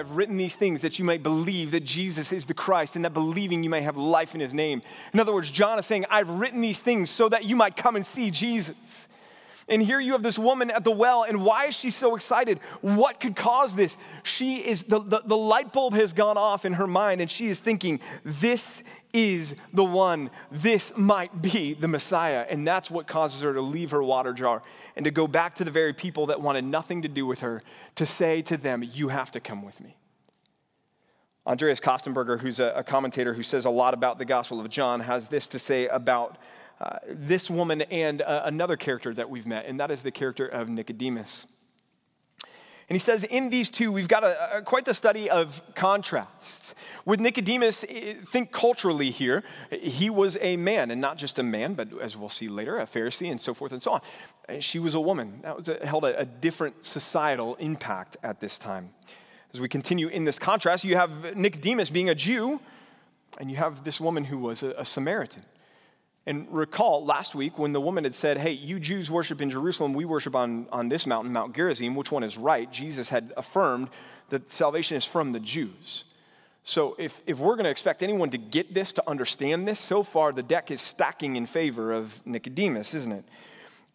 I've written these things that you may believe that Jesus is the Christ, and that believing you may have life in his name. In other words, John is saying, I've written these things so that you might come and see Jesus. And here you have this woman at the well, and why is she so excited? What could cause this? She is, the, the, the light bulb has gone off in her mind, and she is thinking, This is the one. This might be the Messiah. And that's what causes her to leave her water jar and to go back to the very people that wanted nothing to do with her to say to them, You have to come with me. Andreas Kostenberger, who's a, commentator who says a lot about the Gospel of John, has this to say about uh, this woman and uh, another character that we've met, and that is the character of Nicodemus. And he says, in these two, we've got a, a, quite the study of contrasts. With Nicodemus, eh, think culturally here, he was a man, and not just a man, but as we'll see later, a Pharisee and so forth and so on. And she was a woman. That was a, held a, a different societal impact at this time. As we continue in this contrast, you have Nicodemus being a Jew, and you have this woman who was a, a Samaritan. And recall last week when the woman had said, Hey, you Jews worship in Jerusalem, we worship on, on this mountain, Mount Gerizim, which one is right? Jesus had affirmed that salvation is from the Jews. So if, if we're going to expect anyone to get this, to understand this, so far the deck is stacking in favor of Nicodemus, isn't it?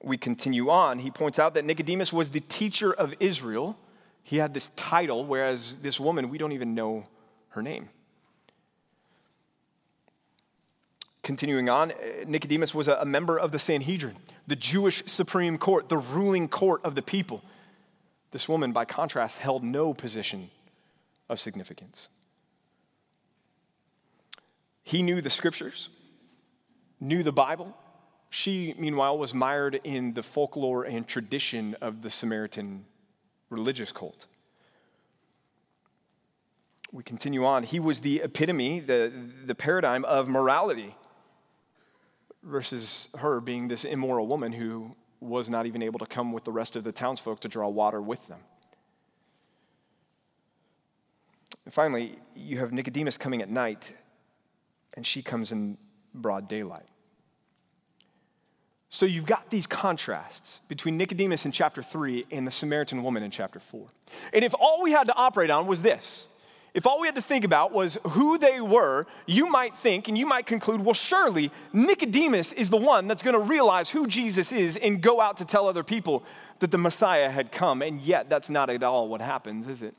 We continue on. He points out that Nicodemus was the teacher of Israel. He had this title, whereas this woman, we don't even know her name. Continuing on, eh, Nicodemus was a member of the Sanhedrin, the Jewish Supreme Court, the ruling court of the people. This woman, by contrast, held no position of significance. He knew the scriptures, knew the Bible. She, meanwhile, was mired in the folklore and tradition of the Samaritan religious cult. We continue on. He was the epitome, the, the paradigm of morality versus her being this immoral woman who was not even able to come with the rest of the townsfolk to draw water with them. And finally, you have Nicodemus coming at night, and she comes in broad daylight. So you've got these contrasts between Nicodemus in chapter 3 and the Samaritan woman in chapter 4. And if all we had to operate on was this, if all we had to think about was who they were, you might think and you might conclude, well, surely Nicodemus is the one that's going to realize who Jesus is and go out to tell other people that the Messiah had come. And yet, that's not at all what happens, is it?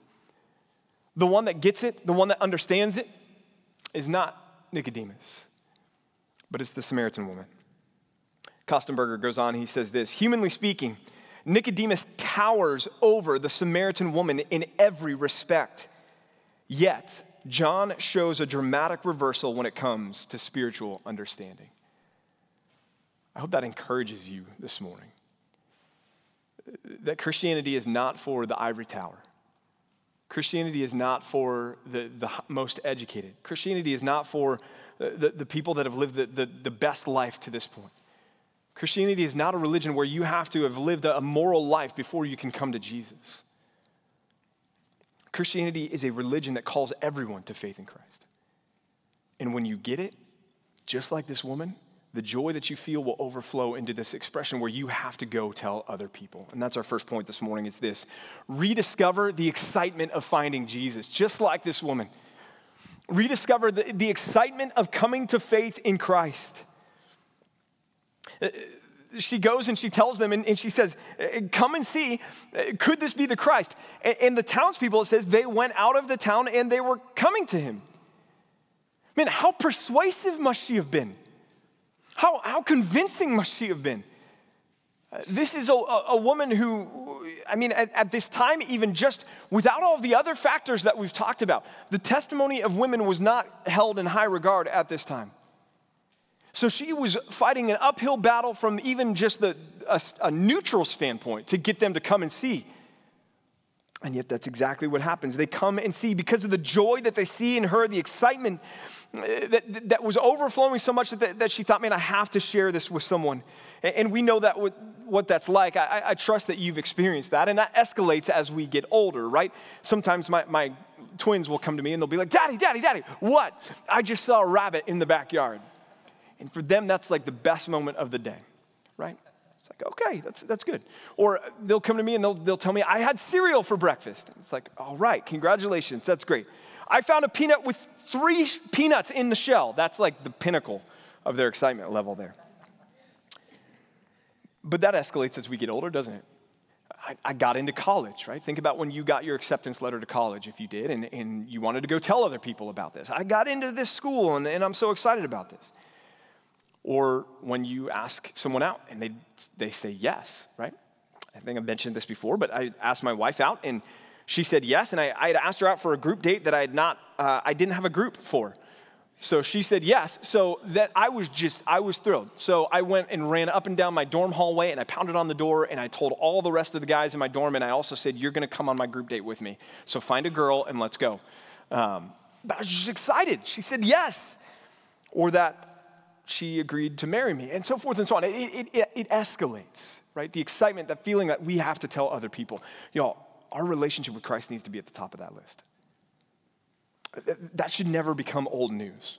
The one that gets it, the one that understands it, is not Nicodemus, but it's the Samaritan woman. Kostenberger goes on, he says this Humanly speaking, Nicodemus towers over the Samaritan woman in every respect. Yet, John shows a dramatic reversal when it comes to spiritual understanding. I hope that encourages you this morning. That Christianity is not for the ivory tower. Christianity is not for the, the most educated. Christianity is not for uh, the, the people that have lived the, the, the best life to this point. Christianity is not a religion where you have to have lived a moral life before you can come to Jesus. Christianity is a religion that calls everyone to faith in Christ. And when you get it, just like this woman, the joy that you feel will overflow into this expression where you have to go tell other people. And that's our first point this morning is this. Rediscover the excitement of finding Jesus, just like this woman. Rediscover the, the excitement of coming to faith in Christ she goes and she tells them, and, and, she says, uh, Come and see, uh, could this be the Christ? And, and the townspeople, it says, they went out of the town and they were coming to him. Man, how persuasive must she have been? How, how convincing must she have been? Uh, this is a, a, woman who, I mean, at, at this time, even just without all the other factors that we've talked about, the testimony of women was not held in high regard at this time. So she was fighting an uphill battle from even just the, a, a neutral standpoint to get them to come and see. And yet, that's exactly what happens. They come and see because of the joy that they see in her, the excitement uh, that, that was overflowing so much that, that she thought, man, I have to share this with someone. And we know that what that's like. I, I trust that you've experienced that. And that escalates as we get older, right? Sometimes my, my twins will come to me and they'll be like, Daddy, Daddy, Daddy, what? I just saw a rabbit in the backyard. And for them, that's like the best moment of the day, right? It's like, okay, that's, that's good. Or they'll come to me and they'll, they'll tell me, I had cereal for breakfast. It's like, all right, congratulations, that's great. I found a peanut with three peanuts in the shell. That's like the pinnacle of their excitement level there. But that escalates as we get older, doesn't it? I, I, got into college, right? Think about when you got your acceptance letter to college, if you did, and, and you wanted to go tell other people about this. I got into this school and, and I'm so excited about this. Or when you ask someone out and they, they say yes, right? I think I've mentioned this before, but I asked my wife out and she said yes. And I, I had asked her out for a group date that I had not, uh, I didn't have a group for. So she said yes. So that I was just, I was thrilled. So I went and ran up and down my dorm hallway and I pounded on the door and I told all the rest of the guys in my dorm and I also said, You're gonna come on my group date with me. So find a girl and let's go. Um, but I was just excited. She said yes. Or that she agreed to marry me and so forth and so on. It, it, it, escalates, right? The excitement, that feeling that we have to tell other people. Y'all, our relationship with Christ needs to be at the top of that list that should never become old news.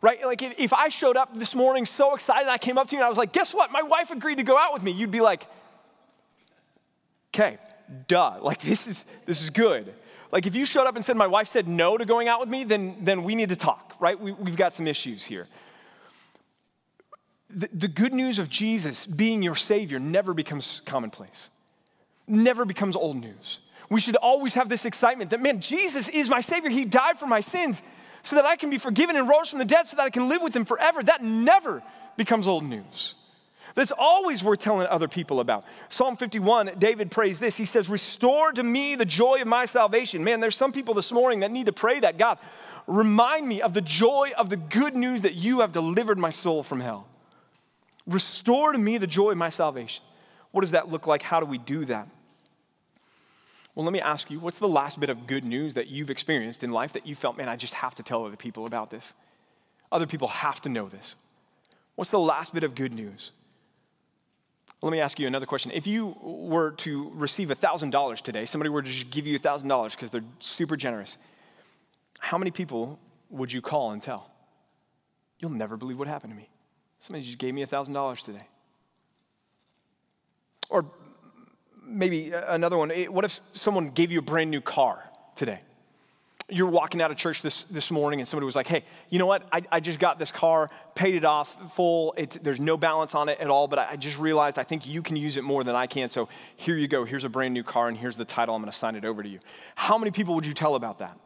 Right? Like if, if I showed up this morning so excited, I came up to you and I was like, guess what? My wife agreed to go out with me. You'd be like, okay, duh. Like this is this is good. Like if you showed up and said, my wife said no to going out with me, then, then we need to talk, right? We, we've got some issues here. The, the good news of Jesus being your Savior never becomes commonplace, never becomes old news we should always have this excitement that, man, Jesus is my Savior. He died for my sins so that I can be forgiven and rose from the dead so that I can live with Him forever. That never becomes old news. That's always worth telling other people about. Psalm 51, David prays this. He says, Restore to me the joy of my salvation. Man, there's some people this morning that need to pray that God, remind me of the joy of the good news that you have delivered my soul from hell. Restore to me the joy of my salvation. What does that look like? How do we do that? Well, let me ask you what's the last bit of good news that you've experienced in life that you felt, man, I just have to tell other people about this? Other people have to know this. What's the last bit of good news? Let me ask you another question. If you were to receive $1,000 today, somebody were to just give you $1,000 because they're super generous, how many people would you call and tell? You'll never believe what happened to me. Somebody just gave me $1,000 today. Or maybe uh, another one. Eh, what if someone gave you a brand new car today? You're walking out of church this, this morning and somebody was like, hey, you know what? I, I just got this car, paid it off full. There's no balance on it at all, but I, I just realized I think you can use it more than I can. So here you go. Here's a brand new car and here's the title. I'm going to sign it over to you. How many people would you tell about that?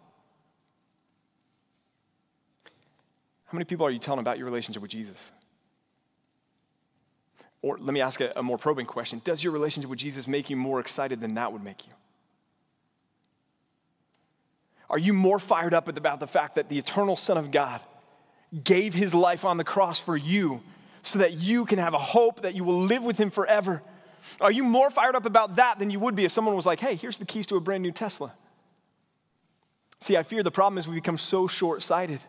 How many people are you telling about your relationship with Jesus? Or let me ask a, a more probing question Does your relationship with Jesus make you more excited than that would make you? Are you more fired up about the fact that the eternal Son of God gave his life on the cross for you so that you can have a hope that you will live with him forever? Are you more fired up about that than you would be if someone was like, hey, here's the keys to a brand new Tesla? See, I fear the problem is we become so short sighted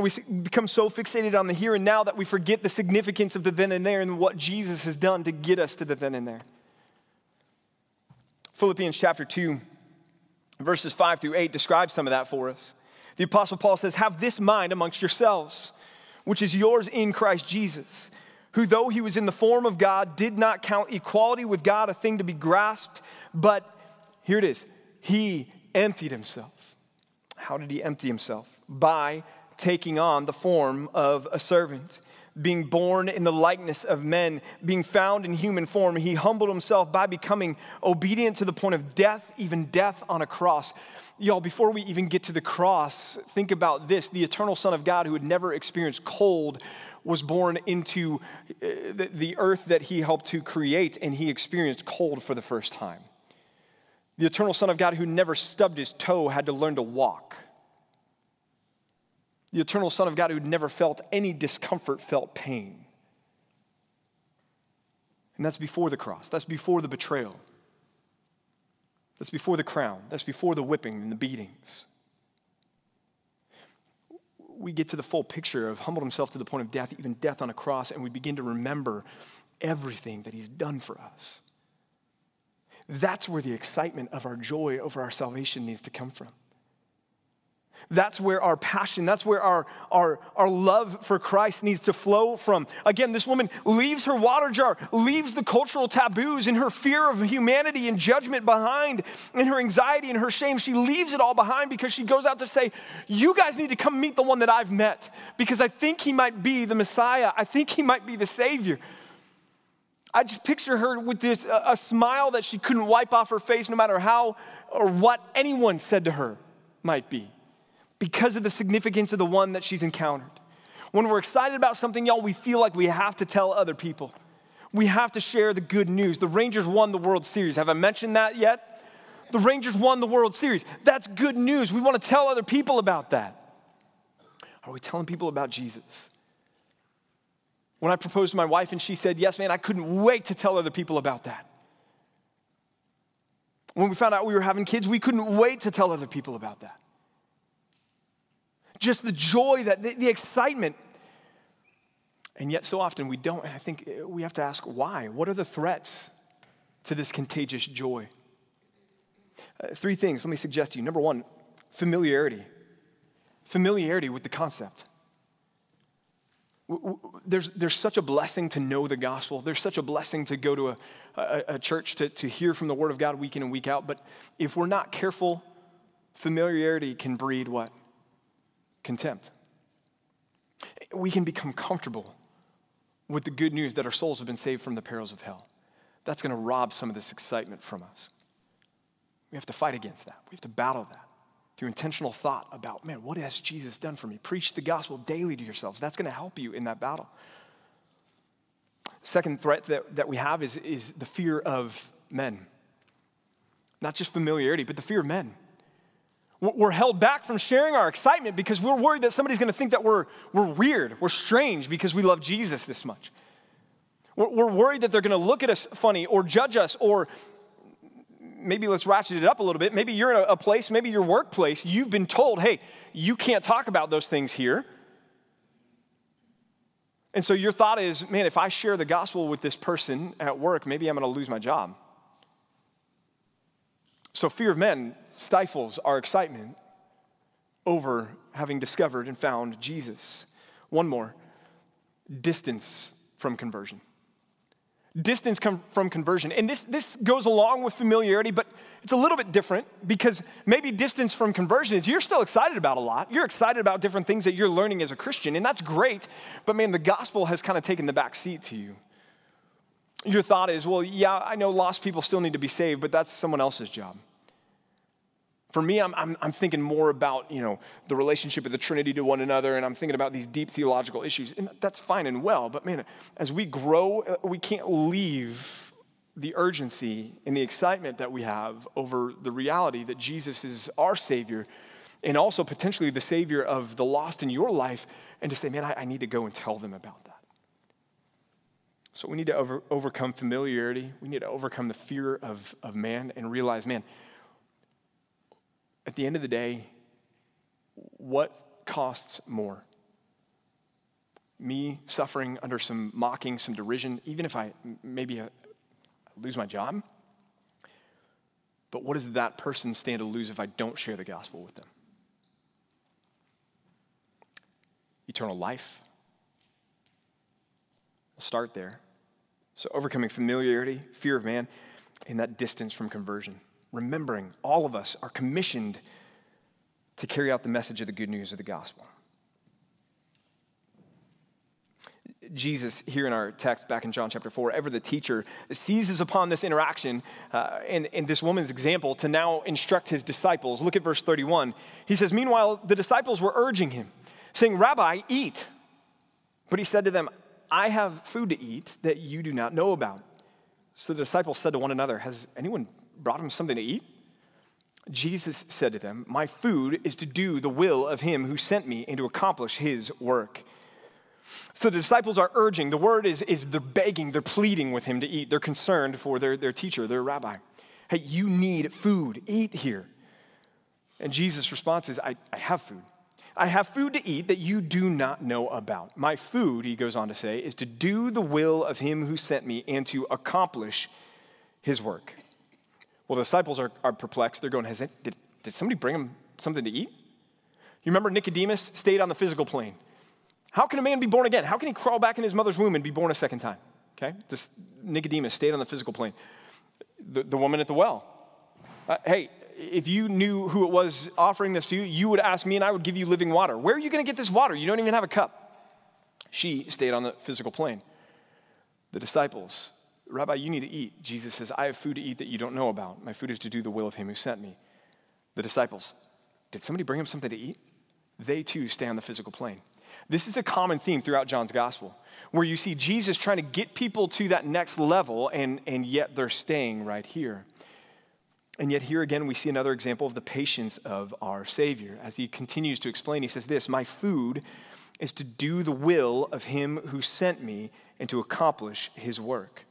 we become so fixated on the here and now that we forget the significance of the then and there and what Jesus has done to get us to the then and there. Philippians chapter 2, verses 5 through 8 describes some of that for us. The Apostle Paul says, Have this mind amongst yourselves, which is yours in Christ Jesus, who, though he was in the form of God, did not count equality with God a thing to be grasped, but here it is, he emptied himself. How did he empty himself? By taking on the form of a servant. Being born in the likeness of men, being found in human form, he humbled himself by becoming obedient to the point of death, even death on a cross. Y'all, before we even get to the cross, think about this the eternal Son of God who had never experienced cold was born into uh, the earth that he helped to create, and he experienced cold for the first time. The eternal Son of God who never stubbed his toe had to learn to walk. The eternal Son of God who never felt any discomfort felt pain. And that's before the cross, that's before the betrayal, that's before the crown, that's before the whipping and the beatings. We get to the full picture of humbled himself to the point of death, even death on a cross, and we begin to remember everything that he's done for us. That's where the excitement of our joy over our salvation needs to come from. That's where our passion, that's where our, our, our love for Christ needs to flow from. Again, this woman leaves her water jar, leaves the cultural taboos and her fear of humanity and judgment behind, and her anxiety and her shame. She leaves it all behind because she goes out to say, You guys need to come meet the one that I've met because I think he might be the Messiah. I think he might be the Savior. I just picture her with this a, a smile that she couldn't wipe off her face no matter how or what anyone said to her might be because of the significance of the one that she's encountered. When we're excited about something, y'all, we feel like we have to tell other people. We have to share the good news. The Rangers won the World Series. Have I mentioned that yet? The Rangers won the World Series. That's good news. We want to tell other people about that. Are we telling people about Jesus? When I proposed to my wife and she said yes, man, I couldn't wait to tell other people about that. When we found out we were having kids, we couldn't wait to tell other people about that just the joy, that the, the excitement. And yet, so often we don't. And I think we have to ask why. What are the threats to this contagious joy? Uh, three things let me suggest to you. Number one, familiarity. Familiarity with the concept. There's, there's such a blessing to know the gospel. There's such a blessing to go to a, a, a church to, to hear from the word of God week in and week out. But if we're not careful, familiarity can breed what? Contempt. We can become comfortable with the good news that our souls have been saved from the perils of hell. That's going to rob some of this excitement from us. We have to fight against that. We have to battle that through intentional thought about, man, what has Jesus done for me? Preach the gospel daily to yourselves. That's going to help you in that battle. Second threat that, that we have is, is the fear of men. Not just familiarity, but the fear of men. We're held back from sharing our excitement because we're worried that somebody's going to think that we're, we're weird, we're strange because we love Jesus this much. We're, we're worried that they're going to look at us funny or judge us, or maybe let's ratchet it up a little bit. Maybe you're in a, a place, maybe your workplace, you've been told, hey, you can't talk about those things here. And so your thought is, man, if I share the gospel with this person at work, maybe I'm going to lose my job. So fear of men stifles our excitement over having discovered and found Jesus. One more distance from conversion. Distance com- from conversion. And this, this goes along with familiarity, but it's a little bit different because maybe distance from conversion is you're still excited about a lot. You're excited about different things that you're learning as a Christian, and that's great, but man, the gospel has kind of taken the back seat to you. Your thought is, well, yeah, I know lost people still need to be saved, but that's someone else's job. For me, I'm, I'm, I'm, thinking more about, you know, the relationship of the Trinity to one another, and I'm thinking about these deep theological issues. And that's fine and well, but man, as we grow, we can't leave the urgency and the excitement that we have over the reality that Jesus is our Savior and also potentially the Savior of the lost in your life, and to say, man, I, I need to go and tell them about that. So we need to over, overcome familiarity. We need to overcome the fear of, of man and realize, man, at the end of the day, what costs more? Me suffering under some mocking, some derision, even if I maybe uh, lose my job? But what does that person stand to lose if I don't share the gospel with them? Eternal life. I'll start there. So, overcoming familiarity, fear of man, and that distance from conversion remembering all of us are commissioned to carry out the message of the good news of the gospel. Jesus, here in our text back in John chapter 4, ever the teacher seizes upon this interaction uh, and, and this woman's example to now instruct his disciples. Look at verse 31. He says, Meanwhile, the disciples were urging him, saying, Rabbi, eat. But he said to them, I have food to eat that you do not know about. So the disciples said to one another, Has anyone brought him something to eat? Jesus said to them, My food is to do the will of him who sent me and to accomplish his work. So the disciples are urging, the word is, is they're begging, they're pleading with him to eat. They're concerned for their, their teacher, their rabbi. Hey, you need food, eat here. And Jesus' response is, I, I have food. I have food to eat that you do not know about. My food, he goes on to say, is to do the will of him who sent me and to accomplish his work. Well, the disciples are, are perplexed. They're going, Has it, did, did somebody bring him something to eat? You remember Nicodemus stayed on the physical plane. How can a man be born again? How can he crawl back in his mother's womb and be born a second time? Okay? This Nicodemus stayed on the physical plane. The, the woman at the well. Uh, hey, if you knew who it was offering this to you, you would ask me and I would give you living water. Where are you going to get this water? You don't even have a cup. She stayed on the physical plane. The disciples, Rabbi, you need to eat. Jesus says, I have food to eat that you don't know about. My food is to do the will of him who sent me. The disciples, did somebody bring him something to eat? They too stay on the physical plane. This is a common theme throughout John's gospel, where you see Jesus trying to get people to that next level, and, and yet they're staying right here. And yet, here again, we see another example of the patience of our Savior. As he continues to explain, he says, This, my food is to do the will of him who sent me and to accomplish his work.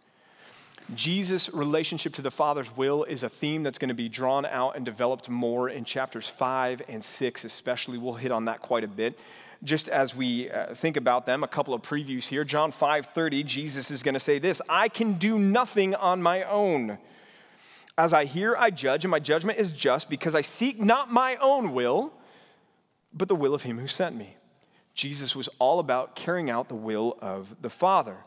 Jesus' relationship to the Father's will is a theme that's going to be drawn out and developed more in chapters 5 and 6, especially. We'll hit on that quite a bit. Just as we uh, think about them, a couple of previews here. John 5:30, Jesus is going to say this, "I can do nothing on my own. As I hear, I judge, and my judgment is just because I seek not my own will, but the will of him who sent me." Jesus was all about carrying out the will of the Father.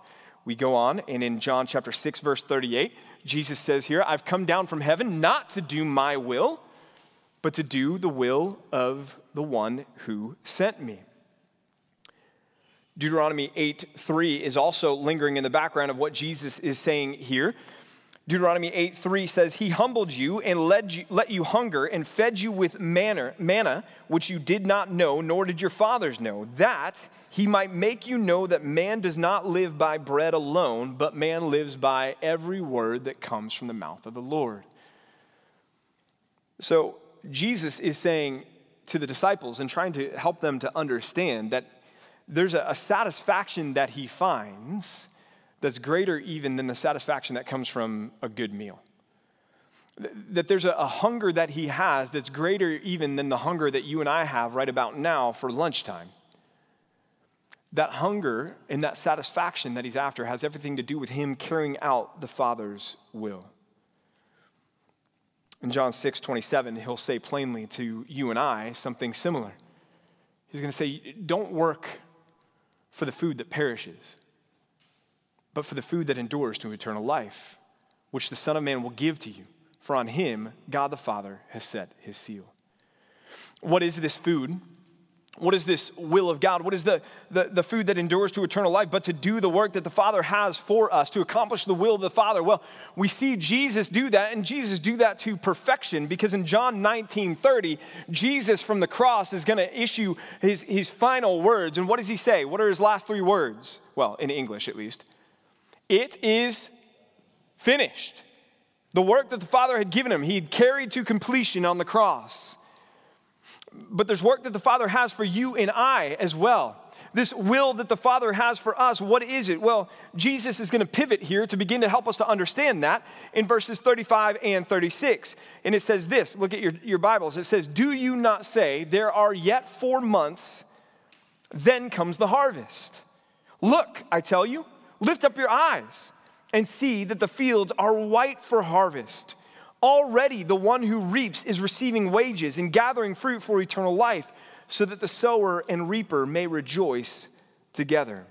We go on, and in John chapter 6, verse 38, Jesus says here, I've come down from heaven not to do my will, but to do the will of the one who sent me. Deuteronomy 8 3 is also lingering in the background of what Jesus is saying here. Deuteronomy 8 3 says, He humbled you and led you, let you hunger and fed you with manna, manna, which you did not know, nor did your fathers know, that he might make you know that man does not live by bread alone, but man lives by every word that comes from the mouth of the Lord. So Jesus is saying to the disciples and trying to help them to understand that there's a, a satisfaction that he finds that's greater even than the satisfaction that comes from a good meal. That there's a, a hunger that he has that's greater even than the hunger that you and I have right about now for lunchtime. That hunger and that satisfaction that he's after has everything to do with him carrying out the Father's will. In John 6 27, he'll say plainly to you and I something similar. He's going to say, Don't work for the food that perishes, but for the food that endures to eternal life, which the Son of Man will give to you. For on him, God the Father has set his seal. What is this food? What is this will of God? What is the, the, the, food that endures to eternal life? But to do the work that the Father has for us, to accomplish the will of the Father. Well, we see Jesus do that, and Jesus do that to perfection because in John 19 30, Jesus from the cross is going to issue his, his final words. And what does he say? What are his last three words? Well, in English at least. It is finished. The work that the Father had given him, he had carried to completion on the cross. But there's work that the Father has for you and I as well. This will that the Father has for us, what is it? Well, Jesus is going to pivot here to begin to help us to understand that in verses 35 and 36. And it says this look at your, your Bibles. It says, Do you not say, There are yet four months, then comes the harvest? Look, I tell you, lift up your eyes and see that the fields are white for harvest. Already the one who reaps is receiving wages and gathering fruit for eternal life, so that the sower and reaper may rejoice together.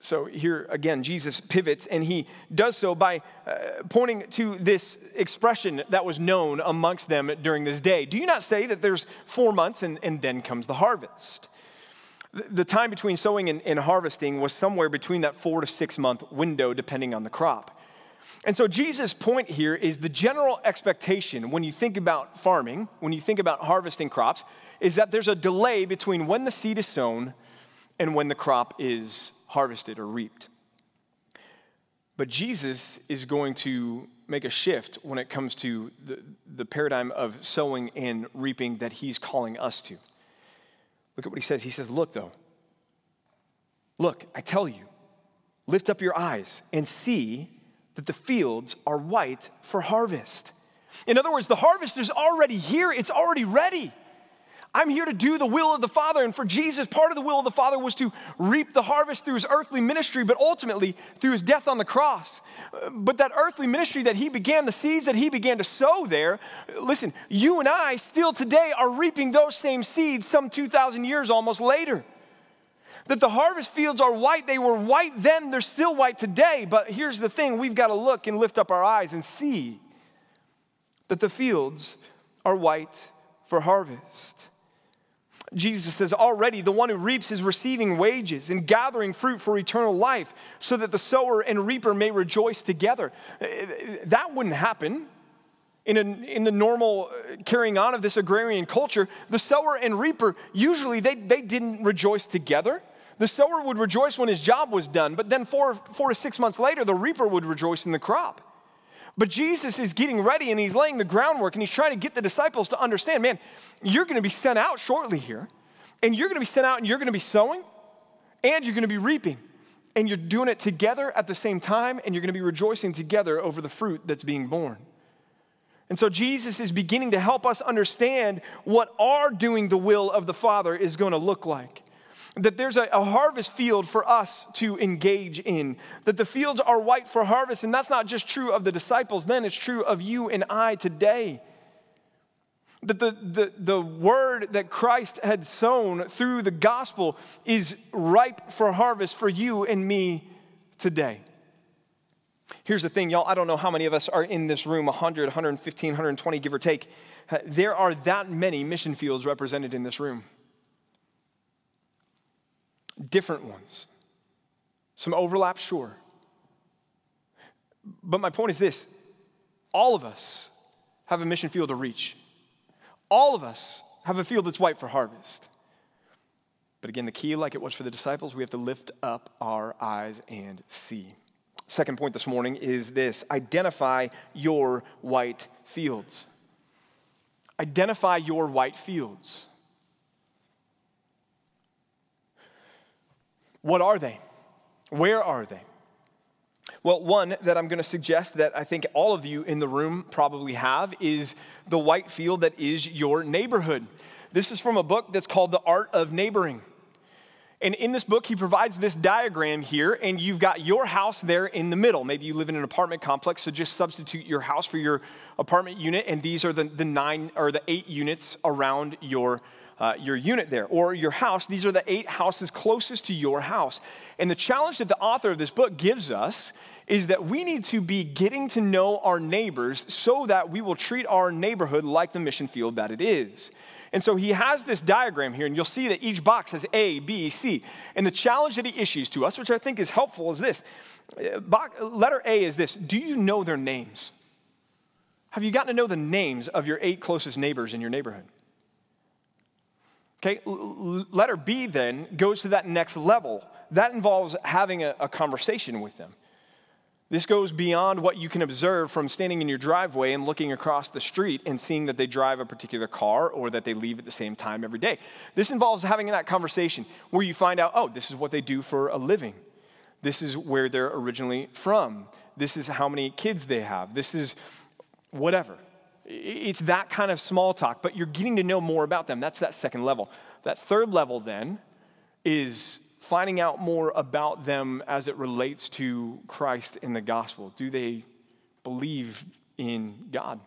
So here again, Jesus pivots and he does so by uh, pointing to this expression that was known amongst them during this day. Do you not say that there's four months and, and then comes the harvest? The time between sowing and, and harvesting was somewhere between that four to six month window, depending on the crop. And so, Jesus' point here is the general expectation when you think about farming, when you think about harvesting crops, is that there's a delay between when the seed is sown and when the crop is harvested or reaped. But Jesus is going to make a shift when it comes to the, the paradigm of sowing and reaping that he's calling us to. Look at what he says. He says, Look, though, look, I tell you, lift up your eyes and see that the fields are white for harvest. In other words, the harvest is already here, it's already ready. I'm here to do the will of the Father. And for Jesus, part of the will of the Father was to reap the harvest through his earthly ministry, but ultimately through his death on the cross. Uh, but that earthly ministry that he began, the seeds that he began to sow there, listen, you and I still today are reaping those same seeds some 2,000 years almost later. That the harvest fields are white. They were white then, they're still white today. But here's the thing we've got to look and lift up our eyes and see that the fields are white for harvest. Jesus says, already the one who reaps is receiving wages and gathering fruit for eternal life, so that the sower and reaper may rejoice together. That wouldn't happen in, a, in the normal uh, carrying on of this agrarian culture. The sower and reaper, usually they, they didn't rejoice together. The sower would rejoice when his job was done, but then four, four to six months later, the reaper would rejoice in the crop. But Jesus is getting ready and he's laying the groundwork and he's trying to get the disciples to understand man, you're going to be sent out shortly here, and you're going to be sent out and you're going to be sowing and you're going to be reaping. And you're doing it together at the same time, and you're going to be rejoicing together over the fruit that's being borne. And so Jesus is beginning to help us understand what our doing the will of the Father is going to look like that there's a, a, harvest field for us to engage in, that the fields are white for harvest. And that's not just true of the disciples then, it's true of you and I today. That the, the, the word that Christ had sown through the gospel is ripe for harvest for you and me today. Here's the thing, y'all. I don't know how many of us are in this room 100, 115, 120, give or take. There are that many mission fields represented in this room different ones. Some overlap, sure. But my point is this all of us have a mission field to reach. All of us have a field that's white for harvest. But again, the key, like it was for the disciples, we have to lift up our eyes and see. Second point this morning is this identify your white fields. Identify your white fields. What are they? Where are they? Well, one that I'm going to suggest that I think all of you in the room probably have is the white field that is your neighborhood. This is from a book that's called The Art of Neighboring. And in this book, he provides this diagram here, and you've got your house there in the middle. Maybe you live in an apartment complex, so just substitute your house for your apartment unit, and these are the, the nine or the eight units around your uh, your unit there or your house. These are the eight houses closest to your house. And the challenge that the author of this book gives us is that we need to be getting to know our neighbors so that we will treat our neighborhood like the mission field that it is. And so he has this diagram here, and you'll see that each box has A, B, C. And the challenge that he issues to us, which I think is helpful, is this. Letter A is this Do you know their names? Have you gotten to know the names of your eight closest neighbors in your neighborhood? Okay, letter B then goes to that next level. That involves having a, a, conversation with them. This goes beyond what you can observe from standing in your driveway and looking across the street and seeing that they drive a particular car or that they leave at the same time every day. This involves having that conversation where you find out, oh, this is what they do for a living. This is where they're originally from. This is how many kids they have. This is whatever. It's that kind of small talk, but you're getting to know more about them. That's that second level. That third level then is finding out more about them as it relates to Christ in the gospel. Do they believe in God?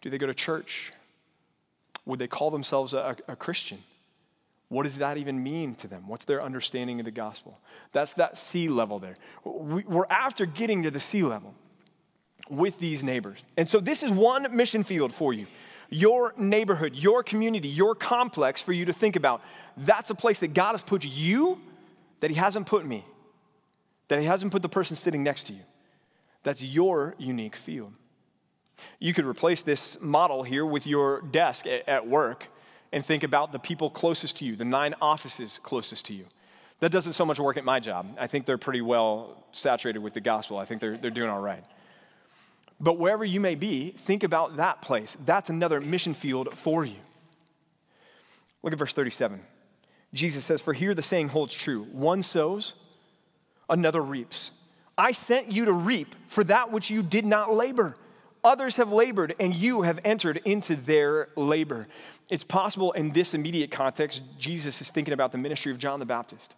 Do they go to church? Would they call themselves a, a Christian? What does that even mean to them? What's their understanding of the gospel? That's that C level there. We're after getting to the C level with these neighbors. And so, this is one mission field for you your neighborhood, your community, your complex for you to think about. That's a place that God has put you that He hasn't put me, that He hasn't put the person sitting next to you. That's your unique field. You could replace this model here with your desk at work and think about the people closest to you, the nine offices closest to you. That doesn't so much work at my job. I think they're pretty well saturated with the gospel. I think they're, they're doing all right. But wherever you may be, think about that place. That's another mission field for you. Look at verse 37. Jesus says, For here the saying holds true one sows, another reaps. I sent you to reap for that which you did not labor. Others have labored, and you have entered into their labor. It's possible in this immediate context, Jesus is thinking about the ministry of John the Baptist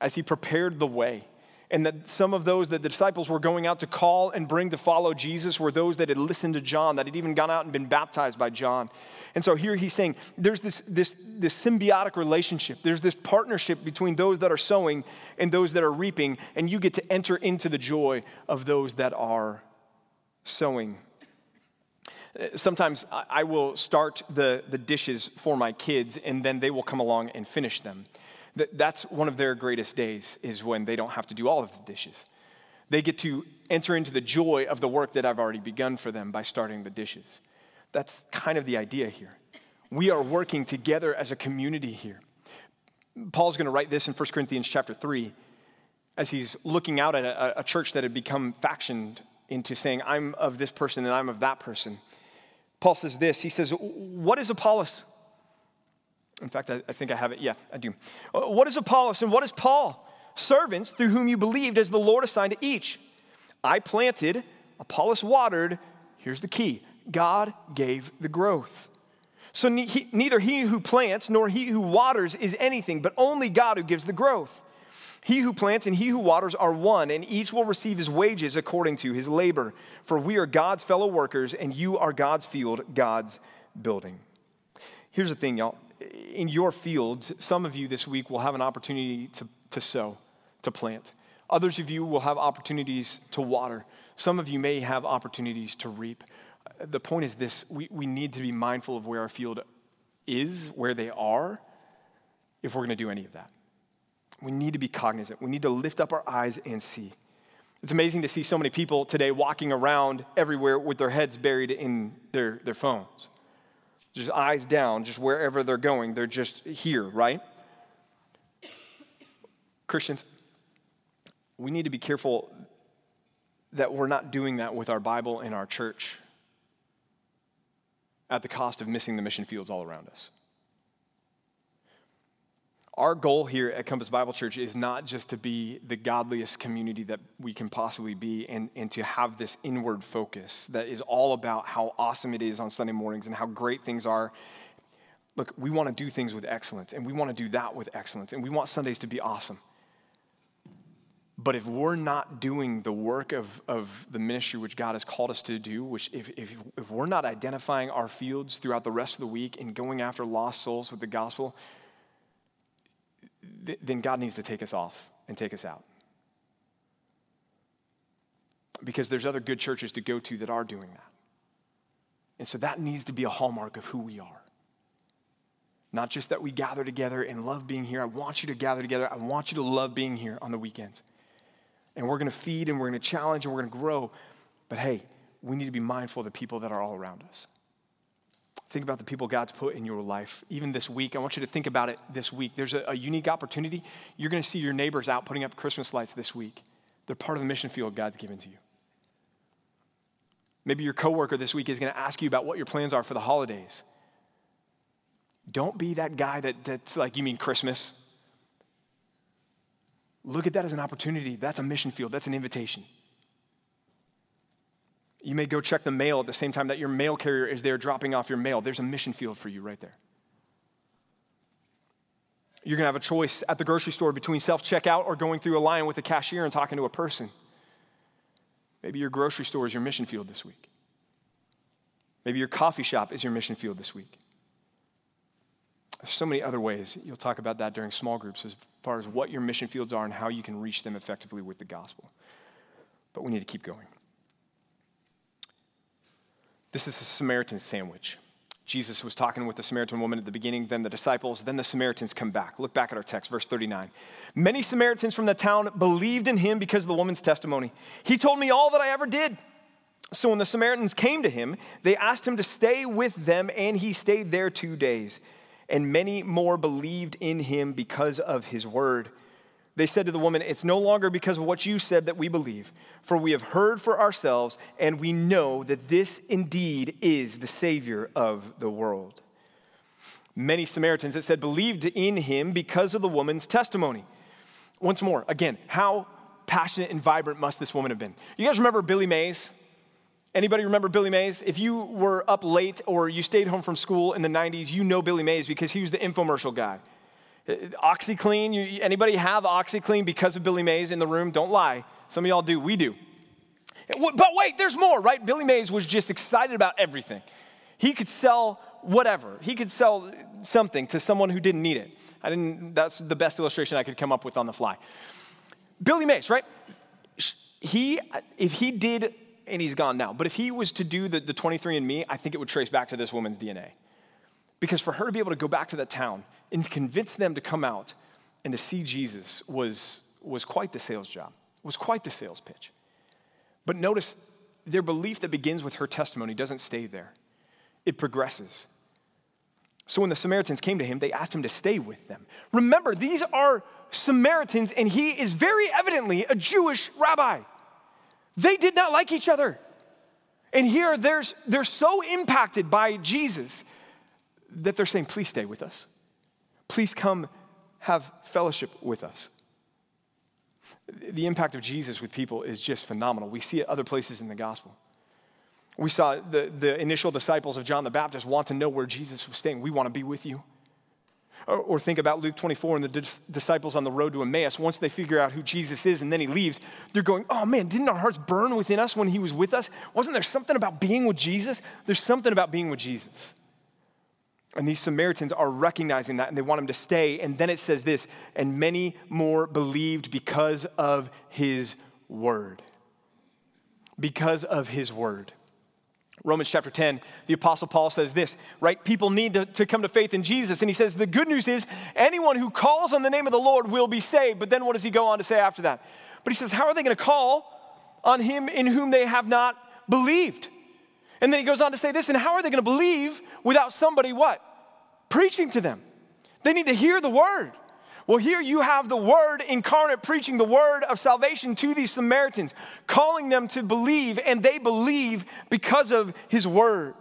as he prepared the way and that some of those that the disciples were going out to call and bring to follow Jesus were those that had listened to John, that had even gone out and been baptized by John. And so here he's saying there's this, this, this symbiotic relationship. There's this partnership between those that are sowing and those that are reaping, and you get to enter into the joy of those that are sowing. Sometimes I will start the, the dishes for my kids, and then they will come along and finish them that's one of their greatest days is when they don't have to do all of the dishes. They get to enter into the joy of the work that I've already begun for them by starting the dishes. That's kind of the idea here. We are working together as a community here. Paul's going to write this in 1 Corinthians chapter 3 as he's looking out at a, a church that had become factioned into saying, I'm of this person and I'm of that person. Paul says this He says, What is Apollos? In fact, I, I think I have it. Yeah, I do. Uh, what is Apollos and what is Paul? Servants through whom you believed as the Lord assigned to each. I planted, Apollos watered. Here's the key God gave the growth. So ne- he, neither he who plants nor he who waters is anything, but only God who gives the growth. He who plants and he who waters are one, and each will receive his wages according to his labor. For we are God's fellow workers, and you are God's field, God's building. Here's the thing, y'all in your fields, some of you this week will have an opportunity to, to sow, to plant. Others of you will have opportunities to water. Some of you may have opportunities to reap. The point is this we, we need to be mindful of where our field is, where they are, if we're going to do any of that. We need to be cognizant. We need to lift up our eyes and see. It's amazing to see so many people today walking around everywhere with their heads buried in their, their phones just eyes down, just wherever they're going. They're just here, right? Christians, we need to be careful that we're not doing that with our Bible in our church at the cost of missing the mission fields all around us. Our goal here at Compass Bible Church is not just to be the godliest community that we can possibly be and, and to have this inward focus that is all about how awesome it is on Sunday mornings and how great things are. Look, we want to do things with excellence and we want to do that with excellence and we want Sundays to be awesome. But if we're not doing the work of, of the ministry which God has called us to do, which if, if, if we're not identifying our fields throughout the rest of the week and going after lost souls with the gospel, th- then God needs to take us off and take us out. Because there's other good churches to go to that are doing that. And so that needs to be a hallmark of who we are. Not just that we gather together and love being here. I want you to gather together. I want you to love being here on the weekends. And we're going to feed and we're going to challenge and we're going to grow. But hey, we need to be mindful of the people that are all around us. Think about the people God's put in your life. Even this week, I want you to think about it this week. There's a, a unique opportunity. You're going to see your neighbors out putting up Christmas lights this week. They're part of the mission field God's given to you. Maybe your coworker this week is going to ask you about what your plans are for the holidays. Don't be that guy that, that's like, you mean Christmas? Look at that as an opportunity. That's a mission field, that's an invitation. You may go check the mail at the same time that your mail carrier is there dropping off your mail. There's a mission field for you right there. You're going to have a choice at the grocery store between self checkout or going through a line with a cashier and talking to a person. Maybe your grocery store is your mission field this week. Maybe your coffee shop is your mission field this week. There's so many other ways. You'll talk about that during small groups as far as what your mission fields are and how you can reach them effectively with the gospel. But we need to keep going. This is a Samaritan sandwich. Jesus was talking with the Samaritan woman at the beginning, then the disciples, then the Samaritans come back. Look back at our text, verse 39. Many Samaritans from the town believed in him because of the woman's testimony. He told me all that I ever did. So when the Samaritans came to him, they asked him to stay with them, and he stayed there two days. And many more believed in him because of his word. They said to the woman, It's no longer because of what you said that we believe, for we have heard for ourselves, and we know that this indeed is the Savior of the world. Many Samaritans, it said, believed in him because of the woman's testimony. Once more, again, how passionate and vibrant must this woman have been? You guys remember Billy Mays? Anybody remember Billy Mays? If you were up late or you stayed home from school in the 90s, you know Billy Mays because he was the infomercial guy. OxiClean, you, anybody have OxiClean because of Billy Mays in the room? Don't lie. Some of y'all do, we do. But wait, there's more, right? Billy Mays was just excited about everything. He could sell whatever. He could sell something to someone who didn't need it. I didn't, that's the best illustration I could come up with on the fly. Billy Mays, right? He, if he did, and he's gone now, but if he was to do the, the 23andMe, I think it would trace back to this woman's DNA. Because for her to be able to go back to that town and convince them to come out and to see Jesus was, was quite the sales job, was quite the sales pitch. But notice their belief that begins with her testimony doesn't stay there, it progresses. So when the Samaritans came to him, they asked him to stay with them. Remember, these are Samaritans, and he is very evidently a Jewish rabbi. They did not like each other. And here there's, they're so impacted by Jesus that they're saying, Please stay with us. Please come have fellowship with us. The impact of Jesus with people is just phenomenal. We see it other places in the gospel. We saw the, the initial disciples of John the Baptist want to know where Jesus was staying. We want to be with you. Or, or think about Luke 24 and the dis- disciples on the road to Emmaus. Once they figure out who Jesus is and then he leaves, they're going, Oh man, didn't our hearts burn within us when he was with us? Wasn't there something about being with Jesus? There's something about being with Jesus. And these Samaritans are recognizing that and they want him to stay. And then it says this, and many more believed because of his word. Because of his word. Romans chapter 10, the Apostle Paul says this, right? People need to, to come to faith in Jesus. And he says, the good news is anyone who calls on the name of the Lord will be saved. But then what does he go on to say after that? But he says, how are they going to call on him in whom they have not believed? And then he goes on to say this, and how are they going to believe without somebody what? Preaching to them. They need to hear the word. Well, here you have the word incarnate preaching the word of salvation to these Samaritans, calling them to believe, and they believe because of his word.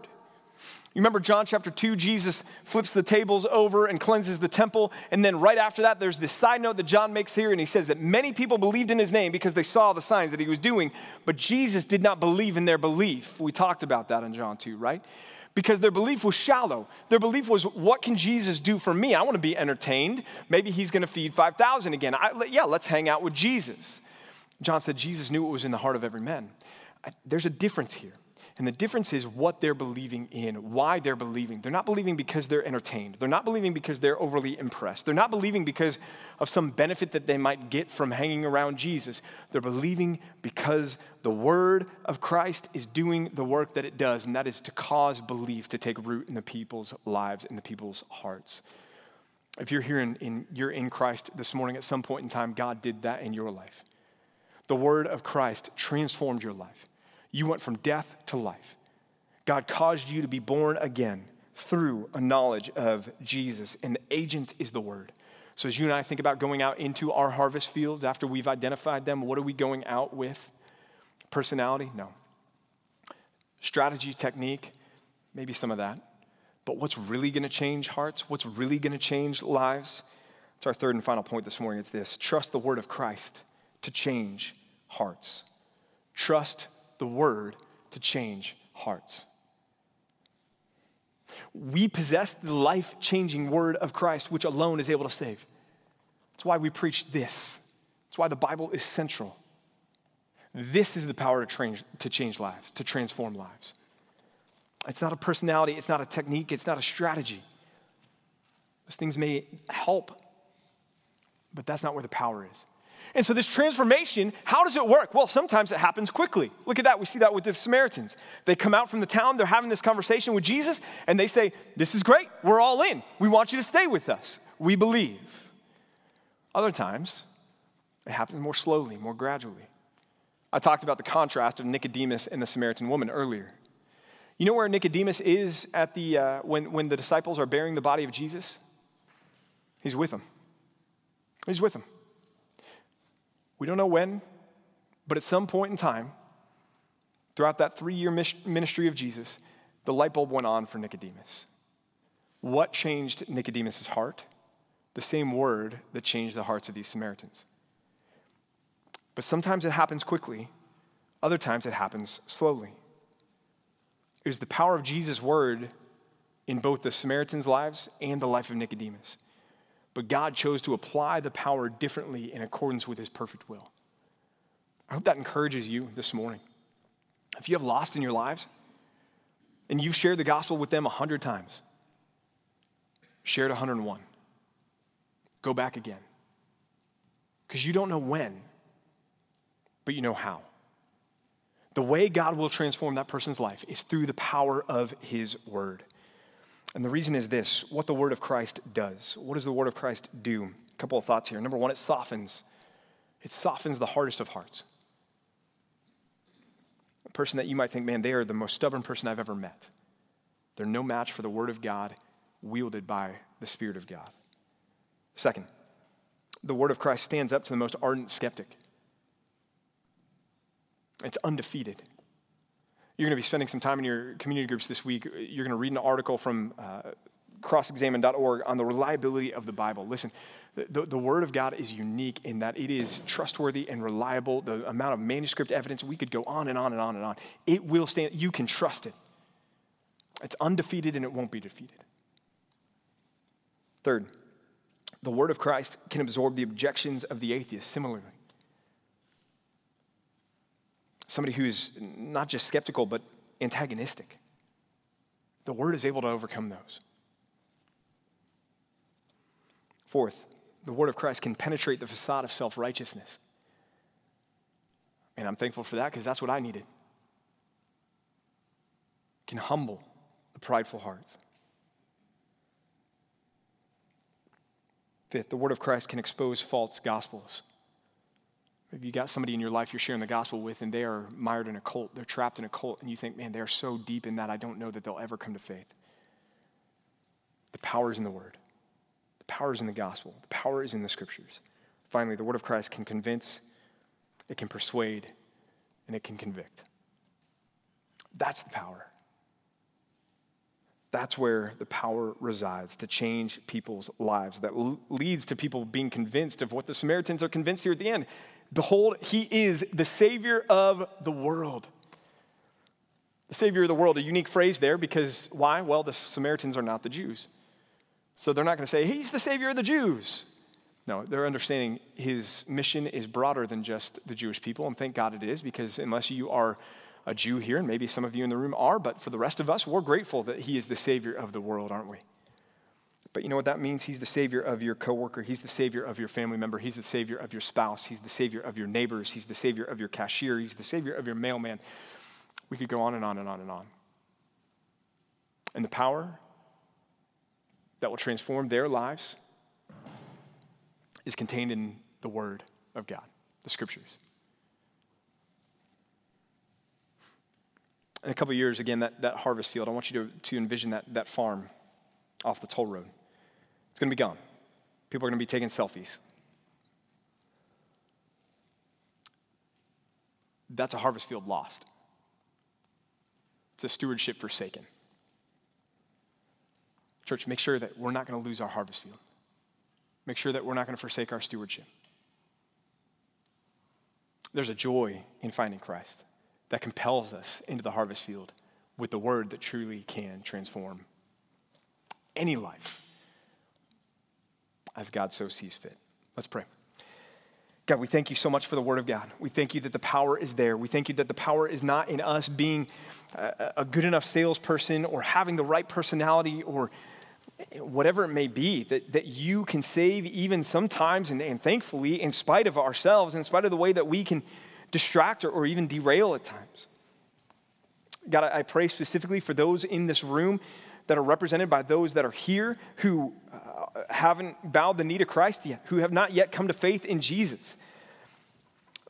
You remember John chapter 2, Jesus flips the tables over and cleanses the temple. And then right after that, there's this side note that John makes here, and he says that many people believed in his name because they saw the signs that he was doing, but Jesus did not believe in their belief. We talked about that in John 2, right? Because their belief was shallow. Their belief was, what can Jesus do for me? I want to be entertained. Maybe he's going to feed 5,000 again. I, yeah, let's hang out with Jesus. John said Jesus knew what was in the heart of every man. There's a difference here. And the difference is what they're believing in, why they're believing. They're not believing because they're entertained. They're not believing because they're overly impressed. They're not believing because of some benefit that they might get from hanging around Jesus. They're believing because the word of Christ is doing the work that it does, and that is to cause belief to take root in the people's lives, in the people's hearts. If you're here and you're in Christ this morning, at some point in time, God did that in your life. The word of Christ transformed your life. You went from death to life. God caused you to be born again through a knowledge of Jesus, and the agent is the Word. So, as you and I think about going out into our harvest fields after we've identified them, what are we going out with? Personality? No. Strategy, technique? Maybe some of that. But what's really going to change hearts? What's really going to change lives? It's our third and final point this morning. It's this trust the word of Christ to change hearts. Trust the word to change hearts. We possess the life changing word of Christ, which alone is able to save. That's why we preach this. That's why the Bible is central. This is the power to change, to change lives, to transform lives. It's not a personality, it's not a technique, it's not a strategy. Those things may help, but that's not where the power is. And so, this transformation, how does it work? Well, sometimes it happens quickly. Look at that. We see that with the Samaritans. They come out from the town, they're having this conversation with Jesus, and they say, This is great. We're all in. We want you to stay with us. We believe. Other times, it happens more slowly, more gradually. I talked about the contrast of Nicodemus and the Samaritan woman earlier. You know where Nicodemus is at the, uh, when, when the disciples are bearing the body of Jesus? He's with them. He's with them. We don't know when, but at some point in time, throughout that three year ministry of Jesus, the light bulb went on for Nicodemus. What changed Nicodemus' heart? The same word that changed the hearts of these Samaritans. But sometimes it happens quickly, other times it happens slowly. It was the power of Jesus' word in both the Samaritans' lives and the life of Nicodemus. But God chose to apply the power differently in accordance with his perfect will. I hope that encourages you this morning. If you have lost in your lives and you've shared the gospel with them a hundred times, share it 101. Go back again. Because you don't know when, but you know how. The way God will transform that person's life is through the power of His Word. And the reason is this what the Word of Christ does. What does the Word of Christ do? A couple of thoughts here. Number one, it softens. It softens the hardest of hearts. A person that you might think, man, they are the most stubborn person I've ever met. They're no match for the Word of God wielded by the Spirit of God. Second, the Word of Christ stands up to the most ardent skeptic. It's undefeated. You're going to be spending some time in your community groups this week. You're going to read an article from uh, crossexamined.org on the reliability of the Bible. Listen, the, the, Word of God is unique in that it is trustworthy and reliable. The amount of manuscript evidence, we could go on and on and on and on. It will stand, you can trust it. It's undefeated and it won't be defeated. Third, the Word of Christ can absorb the objections of the atheist similarly somebody who's not just skeptical, but antagonistic. The word is able to overcome those. Fourth, the word of Christ can penetrate the facade of self righteousness. And I'm thankful for that because that's what I needed. Can humble the prideful hearts. Fifth, the word of Christ can expose false gospels. Maybe you got somebody in your life you're sharing the gospel with and they are mired in a cult, they're trapped in a cult, and you think, man, they're so deep in that, I don't know that they'll ever come to faith. The power is in the word, the power is in the gospel, the power is in the scriptures. Finally, the word of Christ can convince, it can persuade, and it can convict. That's the power. That's where the power resides to change people's lives. That leads to people being convinced of what the Samaritans are convinced here at the end Behold, he is the Savior of the world. The Savior of the world, a unique phrase there because why? Well, the Samaritans are not the Jews. So they're not going to say, He's the Savior of the Jews. No, they're understanding his mission is broader than just the Jewish people, and thank God it is, because unless you are a Jew here, and maybe some of you in the room are, but for the rest of us, we're grateful that he is the Savior of the world, aren't we? But you know what that means? He's the savior of your coworker. He's the savior of your family member. He's the savior of your spouse. He's the savior of your neighbors. He's the savior of your cashier. He's the savior of your mailman. We could go on and on and on and on. And the power that will transform their lives is contained in the Word of God, the Scriptures. In a couple years, again, that, that harvest field, I want you to, to envision that, that farm off the toll road. It's going to be gone. People are going to be taking selfies. That's a harvest field lost. It's a stewardship forsaken. Church, make sure that we're not going to lose our harvest field. Make sure that we're not going to forsake our stewardship. There's a joy in finding Christ that compels us into the harvest field with the word that truly can transform any life as God so sees fit. Let's pray. God, we thank you so much for the Word of God. We thank you that the power is there. We thank you that the power is not in us being a, good enough salesperson or having the right personality or whatever it may be, that, that you can save even sometimes and, and thankfully, in spite of ourselves, in spite of the way that we can distract or, or even derail at times. God, I pray specifically for those in this room that are represented by those that are here who uh, haven't bowed the knee to Christ yet, who have not yet come to faith in Jesus.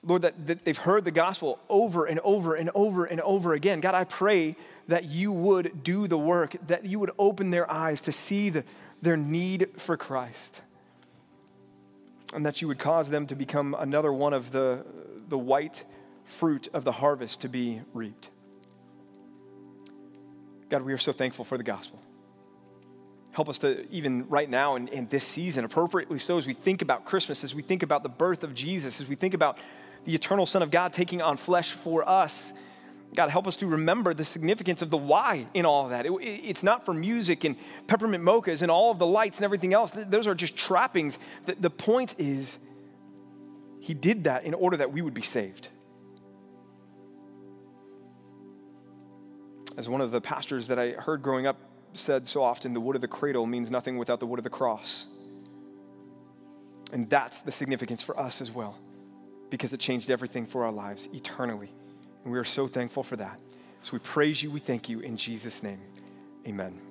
Lord, that, that they've heard the gospel over and over and over and over again. God, I pray that you would do the work, that you would open their eyes to see the, their need for Christ, and that you would cause them to become another one of the, the white fruit of the harvest to be reaped. God, we are so thankful for the gospel. Help us to, even right now in, in this season, appropriately so, as we think about Christmas, as we think about the birth of Jesus, as we think about the eternal Son of God taking on flesh for us, God, help us to remember the significance of the why in all of that. It, it's not for music and peppermint mochas and all of the lights and everything else. Those are just trappings. The, the point is, He did that in order that we would be saved. As one of the pastors that I heard growing up said so often, the wood of the cradle means nothing without the wood of the cross. And that's the significance for us as well, because it changed everything for our lives eternally. And we are so thankful for that. So we praise you, we thank you. In Jesus' name, amen.